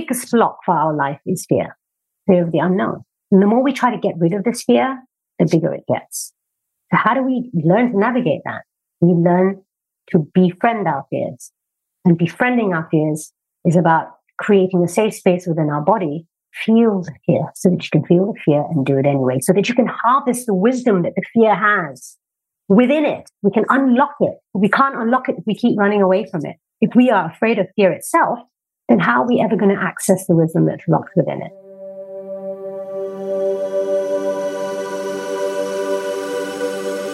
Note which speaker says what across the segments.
Speaker 1: biggest block for our life is fear, fear of the unknown. And the more we try to get rid of this fear, the bigger it gets. So how do we learn to navigate that? We learn to befriend our fears. And befriending our fears is about creating a safe space within our body, feel the fear so that you can feel the fear and do it anyway, so that you can harvest the wisdom that the fear has within it. We can unlock it. We can't unlock it if we keep running away from it. If we are afraid of fear itself, then how are we ever going to access the wisdom that's locked within it?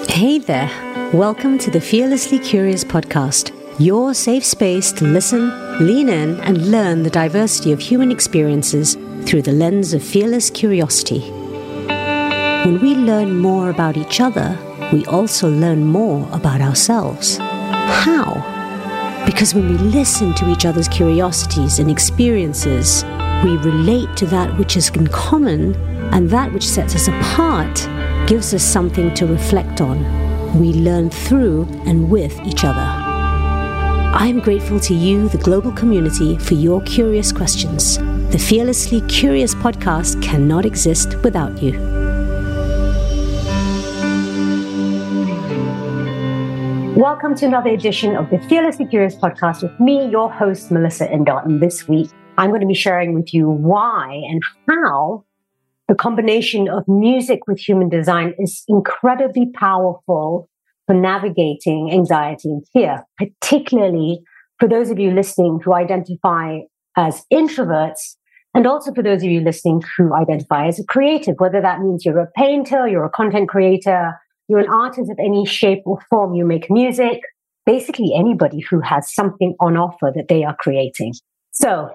Speaker 2: Hey there. Welcome to the Fearlessly Curious podcast, your safe space to listen, lean in, and learn the diversity of human experiences through the lens of fearless curiosity. When we learn more about each other, we also learn more about ourselves. How? Because when we listen to each other's curiosities and experiences, we relate to that which is in common, and that which sets us apart gives us something to reflect on. We learn through and with each other. I am grateful to you, the global community, for your curious questions. The Fearlessly Curious podcast cannot exist without you.
Speaker 1: Welcome to another edition of the Fearlessly Curious podcast with me, your host, Melissa Indot. And this week, I'm going to be sharing with you why and how the combination of music with human design is incredibly powerful for navigating anxiety and fear, particularly for those of you listening who identify as introverts, and also for those of you listening who identify as a creative, whether that means you're a painter, you're a content creator, you're an artist of any shape or form, you make music, basically anybody who has something on offer that they are creating. So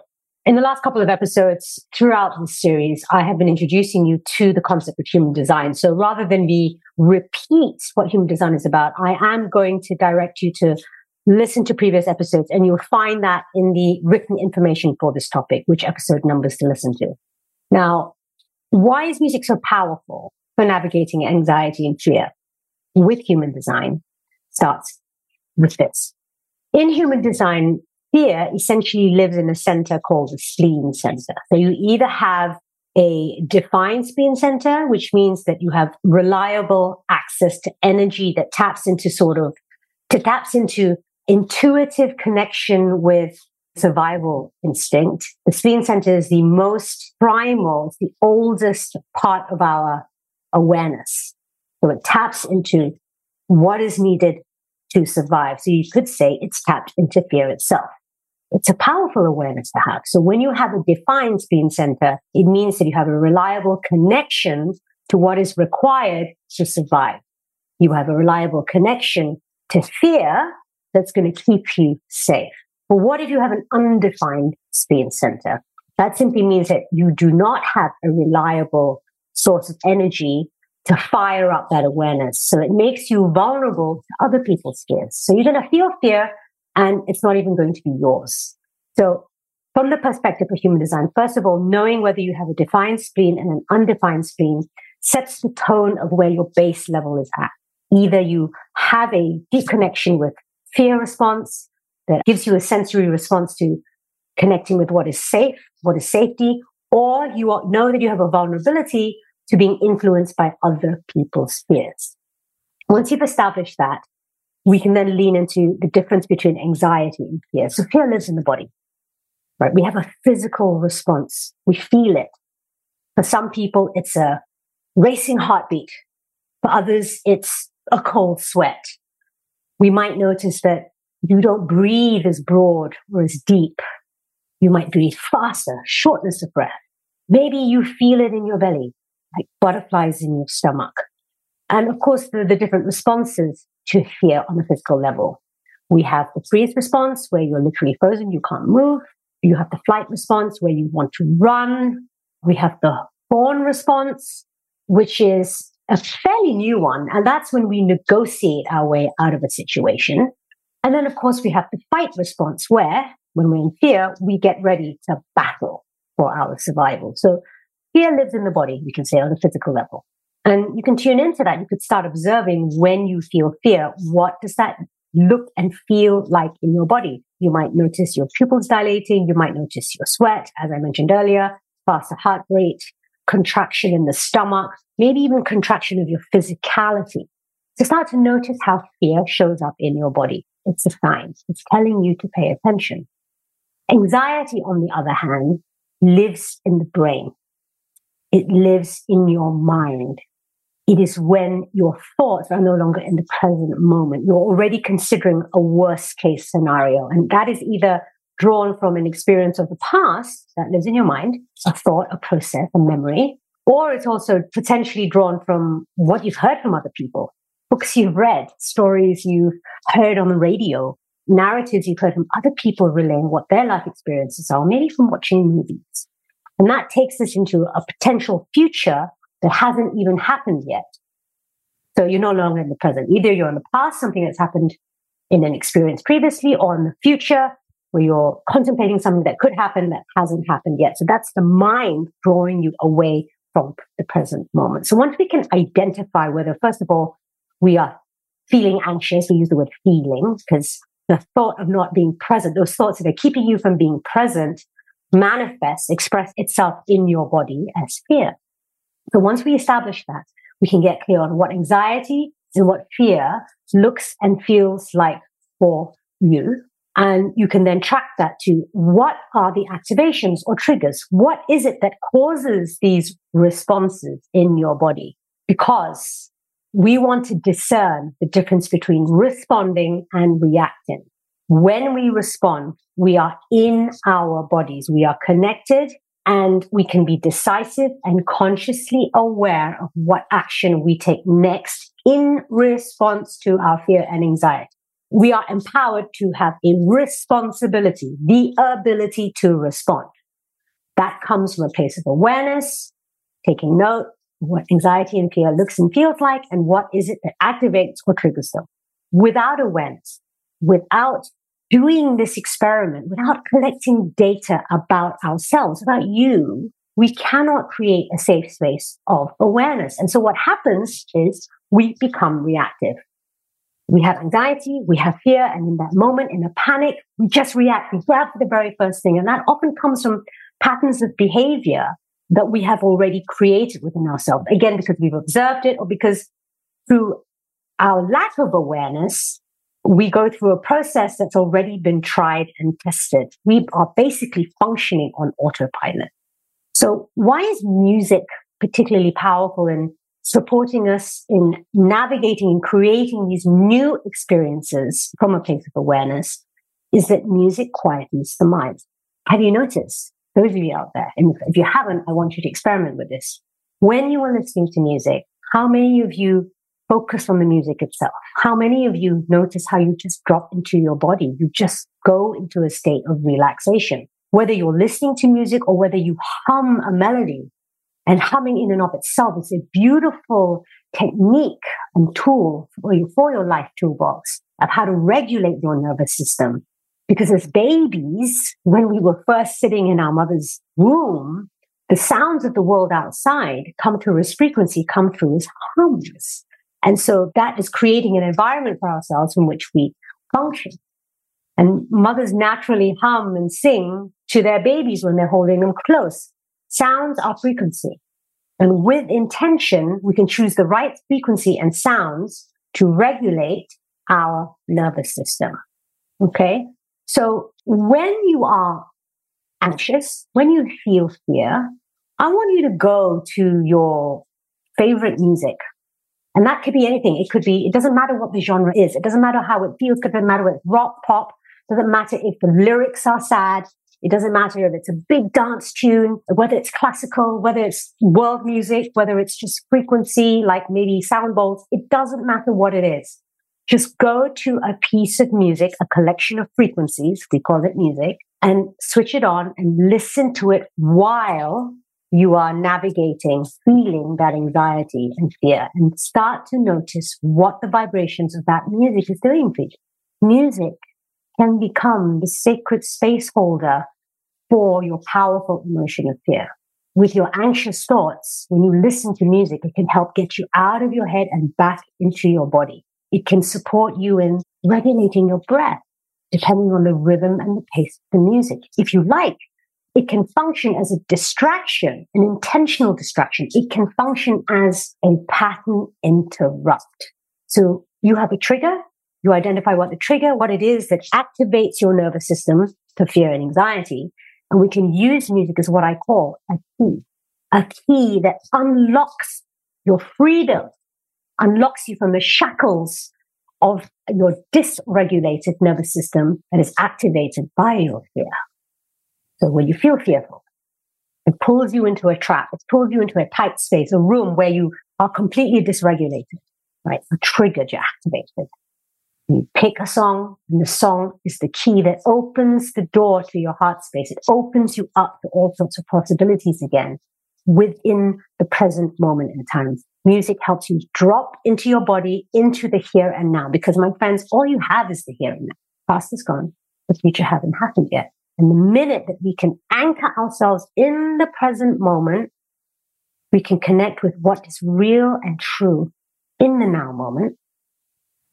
Speaker 1: in the last couple of episodes throughout this series, I have been introducing you to the concept of human design. So rather than me repeat what human design is about, I am going to direct you to listen to previous episodes and you'll find that in the written information for this topic, which episode numbers to listen to. Now, why is music so powerful for navigating anxiety and fear with human design starts with this. In human design, fear essentially lives in a center called the spleen center. So you either have a defined spleen center, which means that you have reliable access to energy that taps into sort of, to taps into intuitive connection with survival instinct. The spleen center is the most primal, the oldest part of our awareness. So it taps into what is needed to survive. So you could say it's tapped into fear itself it's a powerful awareness to have. So when you have a defined spleen center, it means that you have a reliable connection to what is required to survive. You have a reliable connection to fear that's going to keep you safe. But what if you have an undefined spleen center? That simply means that you do not have a reliable source of energy to fire up that awareness. So it makes you vulnerable to other people's fears. So you're going to feel fear, and it's not even going to be yours. So from the perspective of human design, first of all, knowing whether you have a defined spleen and an undefined spleen sets the tone of where your base level is at. Either you have a deep connection with fear response that gives you a sensory response to connecting with what is safe, what is safety, or you know that you have a vulnerability to being influenced by other people's fears. Once you've established that, we can then lean into the difference between anxiety and fear. So fear lives in the body, right? We have a physical response. We feel it. For some people, it's a racing heartbeat. For others, it's a cold sweat. We might notice that you don't breathe as broad or as deep. You might breathe faster, shortness of breath. Maybe you feel it in your belly, like butterflies in your stomach. And of course, the, the different responses to fear on a physical level. We have the freeze response where you're literally frozen, you can't move. You have the flight response where you want to run. We have the fawn response, which is a fairly new one. And that's when we negotiate our way out of a situation. And then, of course, we have the fight response where when we're in fear, we get ready to battle for our survival. So fear lives in the body, you can say on a physical level. And you can tune into that. You could start observing when you feel fear. What does that look and feel like in your body? You might notice your pupils dilating. You might notice your sweat, as I mentioned earlier, faster heart rate, contraction in the stomach, maybe even contraction of your physicality. To start to notice how fear shows up in your body. It's a sign. It's telling you to pay attention. Anxiety, on the other hand, lives in the brain. It lives in your mind. It is when your thoughts are no longer in the present moment. You're already considering a worst case scenario. And that is either drawn from an experience of the past that lives in your mind, a thought, a process, a memory, or it's also potentially drawn from what you've heard from other people, books you've read, stories you've heard on the radio, narratives you've heard from other people relaying what their life experiences are, maybe from watching movies. And that takes us into a potential future that hasn't even happened yet. So you're no longer in the present. Either you're in the past, something that's happened in an experience previously, or in the future, where you're contemplating something that could happen that hasn't happened yet. So that's the mind drawing you away from the present moment. So once we can identify whether, first of all, we are feeling anxious, we use the word feeling because the thought of not being present, those thoughts that are keeping you from being present manifests, express itself in your body as fear. So once we establish that, we can get clear on what anxiety and what fear looks and feels like for you. And you can then track that to what are the activations or triggers? What is it that causes these responses in your body? Because we want to discern the difference between responding and reacting. When we respond, we are in our bodies. We are connected and we can be decisive and consciously aware of what action we take next in response to our fear and anxiety. We are empowered to have a responsibility, the ability to respond. That comes from a place of awareness, taking note of what anxiety and fear looks and feels like, and what is it that activates or triggers them. Without awareness, without doing this experiment without collecting data about ourselves, about you, we cannot create a safe space of awareness. And so what happens is we become reactive. We have anxiety, we have fear, and in that moment, in a panic, we just react. We grab the very first thing. And that often comes from patterns of behavior that we have already created within ourselves. Again, because we've observed it or because through our lack of awareness, we go through a process that's already been tried and tested. We are basically functioning on autopilot. So why is music particularly powerful in supporting us in navigating and creating these new experiences from a place of awareness is that music quietens the mind. Have you noticed? Those of you out there, and if you haven't, I want you to experiment with this. When you are listening to music, how many of you focus on the music itself. How many of you notice how you just drop into your body? You just go into a state of relaxation. Whether you're listening to music or whether you hum a melody and humming in and of itself is a beautiful technique and tool for, you, for your life toolbox of how to regulate your nervous system. Because as babies, when we were first sitting in our mother's womb, the sounds of the world outside come through as frequency, come through as hums. And so that is creating an environment for ourselves in which we function. And mothers naturally hum and sing to their babies when they're holding them close. Sounds are frequency. And with intention, we can choose the right frequency and sounds to regulate our nervous system. Okay. So when you are anxious, when you feel fear, I want you to go to your favorite music and that could be anything. It could be, it doesn't matter what the genre is. It doesn't matter how it feels. It doesn't matter if rock, pop. It doesn't matter if the lyrics are sad. It doesn't matter if it's a big dance tune, whether it's classical, whether it's world music, whether it's just frequency, like maybe sound bowls. It doesn't matter what it is. Just go to a piece of music, a collection of frequencies. We call it music and switch it on and listen to it while you are navigating, feeling that anxiety and fear and start to notice what the vibrations of that music is doing for you. Music can become the sacred space holder for your powerful emotion of fear. With your anxious thoughts, when you listen to music, it can help get you out of your head and back into your body. It can support you in regulating your breath. depending on the rhythm and the pace of the music. If you like, it can function as a distraction, an intentional distraction. It can function as a pattern interrupt. So you have a trigger, you identify what the trigger, what it is that activates your nervous system for fear and anxiety. And we can use music as what I call a key, a key that unlocks your freedom, unlocks you from the shackles of your dysregulated nervous system that is activated by your fear. So when you feel fearful, it pulls you into a trap. It pulls you into a tight space, a room where you are completely dysregulated, right? Triggered, you're activated. You pick a song, and the song is the key that opens the door to your heart space. It opens you up to all sorts of possibilities again within the present moment in time. Music helps you drop into your body, into the here and now. Because my friends, all you have is the here and now. Past is gone. The future hasn't happened yet. And the minute that we can anchor ourselves in the present moment, we can connect with what is real and true in the now moment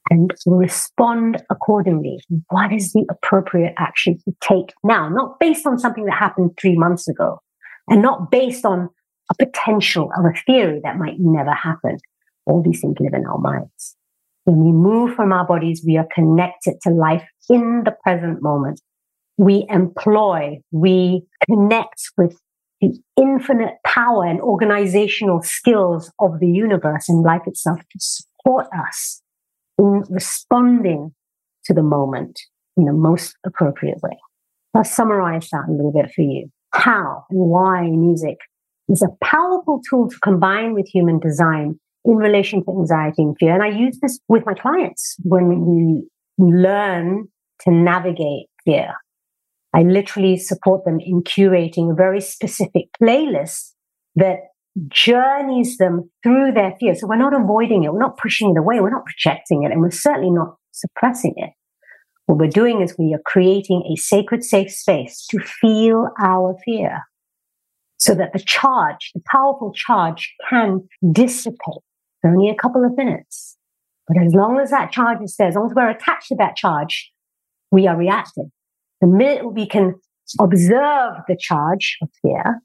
Speaker 1: and respond accordingly. What is the appropriate action to take now? Not based on something that happened three months ago and not based on a potential of a theory that might never happen. All these things live in our minds. When we move from our bodies, we are connected to life in the present moment we employ, we connect with the infinite power and organizational skills of the universe and life itself to support us in responding to the moment in the most appropriate way. I'll summarize that a little bit for you. How and why music is a powerful tool to combine with human design in relation to anxiety and fear. And I use this with my clients when we learn to navigate fear I literally support them in curating a very specific playlist that journeys them through their fear. So we're not avoiding it. We're not pushing it away. We're not projecting it. And we're certainly not suppressing it. What we're doing is we are creating a sacred, safe space to feel our fear so that the charge, the powerful charge can dissipate. Only a couple of minutes. But as long as that charge is there, as long as we're attached to that charge, we are reacting. The minute we can observe the charge of fear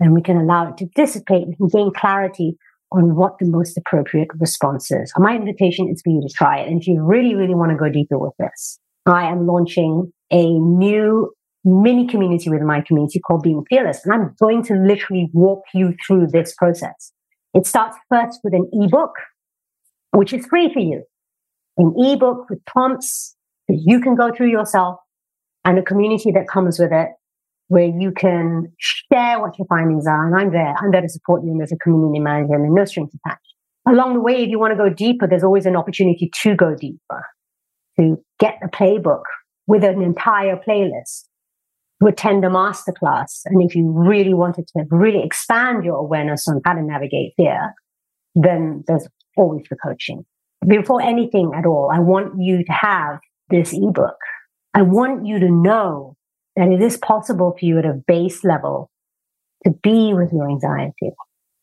Speaker 1: and we can allow it to dissipate, we can gain clarity on what the most appropriate response is. my invitation is for you to try it. And if you really, really want to go deeper with this, I am launching a new mini community within my community called Being Fearless. And I'm going to literally walk you through this process. It starts first with an ebook, which is free for you. An ebook with prompts that you can go through yourself and a community that comes with it where you can share what your findings are. And I'm there. I'm there to support you and as a community manager and no strings attached. Along the way, if you want to go deeper, there's always an opportunity to go deeper, to get the playbook with an entire playlist, to attend a masterclass. And if you really wanted to really expand your awareness on how to navigate fear, then there's always the coaching. Before anything at all, I want you to have this ebook I want you to know that it is possible for you at a base level to be with your anxiety,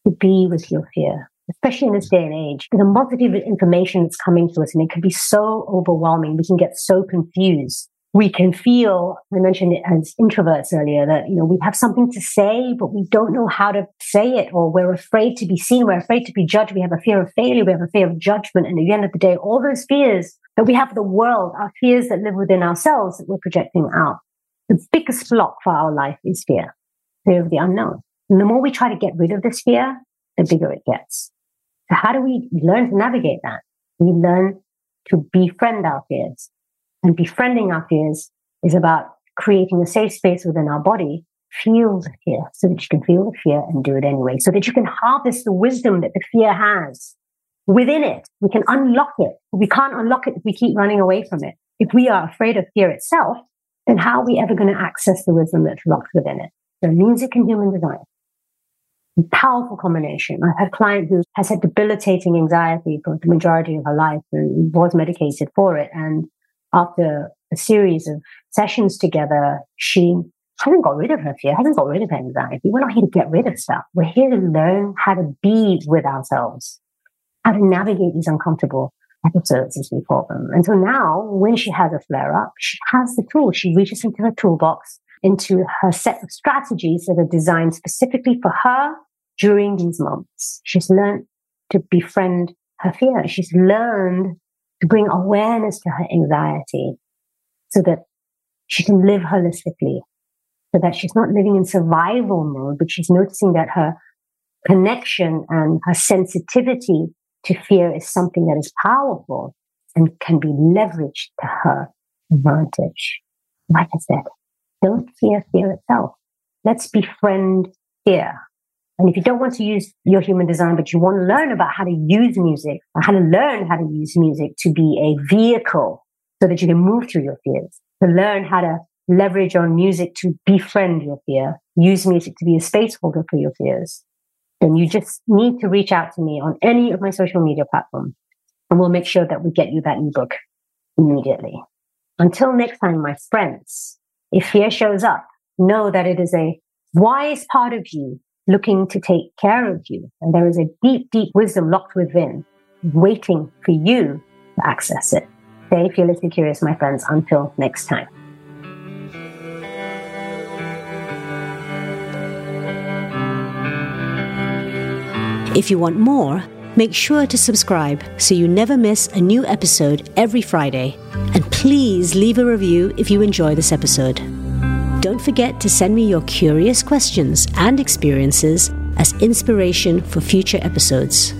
Speaker 1: to be with your fear, especially in this day and age. The multitude of information that's coming to us and it can be so overwhelming. We can get so confused. We can feel, I mentioned it as introverts earlier, that, you know, we have something to say, but we don't know how to say it, or we're afraid to be seen. We're afraid to be judged. We have a fear of failure. We have a fear of judgment. And at the end of the day, all those fears that we have the world, our fears that live within ourselves that we're projecting out. The biggest block for our life is fear, fear of the unknown. And the more we try to get rid of this fear, the bigger it gets. So how do we learn to navigate that? We learn to befriend our fears. And befriending our fears is about creating a safe space within our body, feel the fear so that you can feel the fear and do it anyway, so that you can harvest the wisdom that the fear has within it. We can unlock it. We can't unlock it if we keep running away from it. If we are afraid of fear itself, then how are we ever going to access the wisdom that's locked within it? So music and human design. Powerful combination. I've had a client who has had debilitating anxiety for the majority of her life and was medicated for it. And after a series of sessions together, she hasn't got rid of her fear, hasn't got rid of her anxiety. We're not here to get rid of stuff. We're here to learn how to be with ourselves how to navigate these uncomfortable episodes, as we call them. And so now, when she has a flare up, she has the tool. She reaches into her toolbox, into her set of strategies that are designed specifically for her during these months. She's learned to befriend her fear. She's learned to bring awareness to her anxiety so that she can live holistically, so that she's not living in survival mode, but she's noticing that her connection and her sensitivity to fear is something that is powerful and can be leveraged to her advantage. Like I said, don't fear fear itself. Let's befriend fear. And if you don't want to use your human design, but you want to learn about how to use music, or how to learn how to use music to be a vehicle so that you can move through your fears, to learn how to leverage on music to befriend your fear, use music to be a space holder for your fears, then you just need to reach out to me on any of my social media platforms and we'll make sure that we get you that ebook immediately. Until next time, my friends, if fear shows up, know that it is a wise part of you looking to take care of you. And there is a deep, deep wisdom locked within, waiting for you to access it. Stay fearlessly curious, my friends. Until next time.
Speaker 2: If you want more, make sure to subscribe so you never miss a new episode every Friday. And please leave a review if you enjoy this episode. Don't forget to send me your curious questions and experiences as inspiration for future episodes.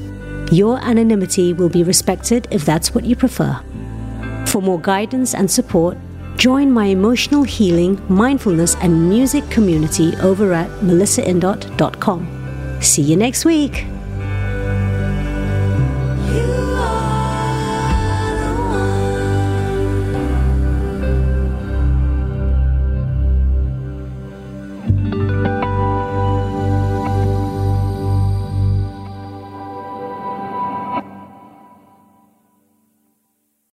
Speaker 2: Your anonymity will be respected if that's what you prefer. For more guidance and support, join my emotional healing, mindfulness, and music community over at melissaindot.com. See you next week.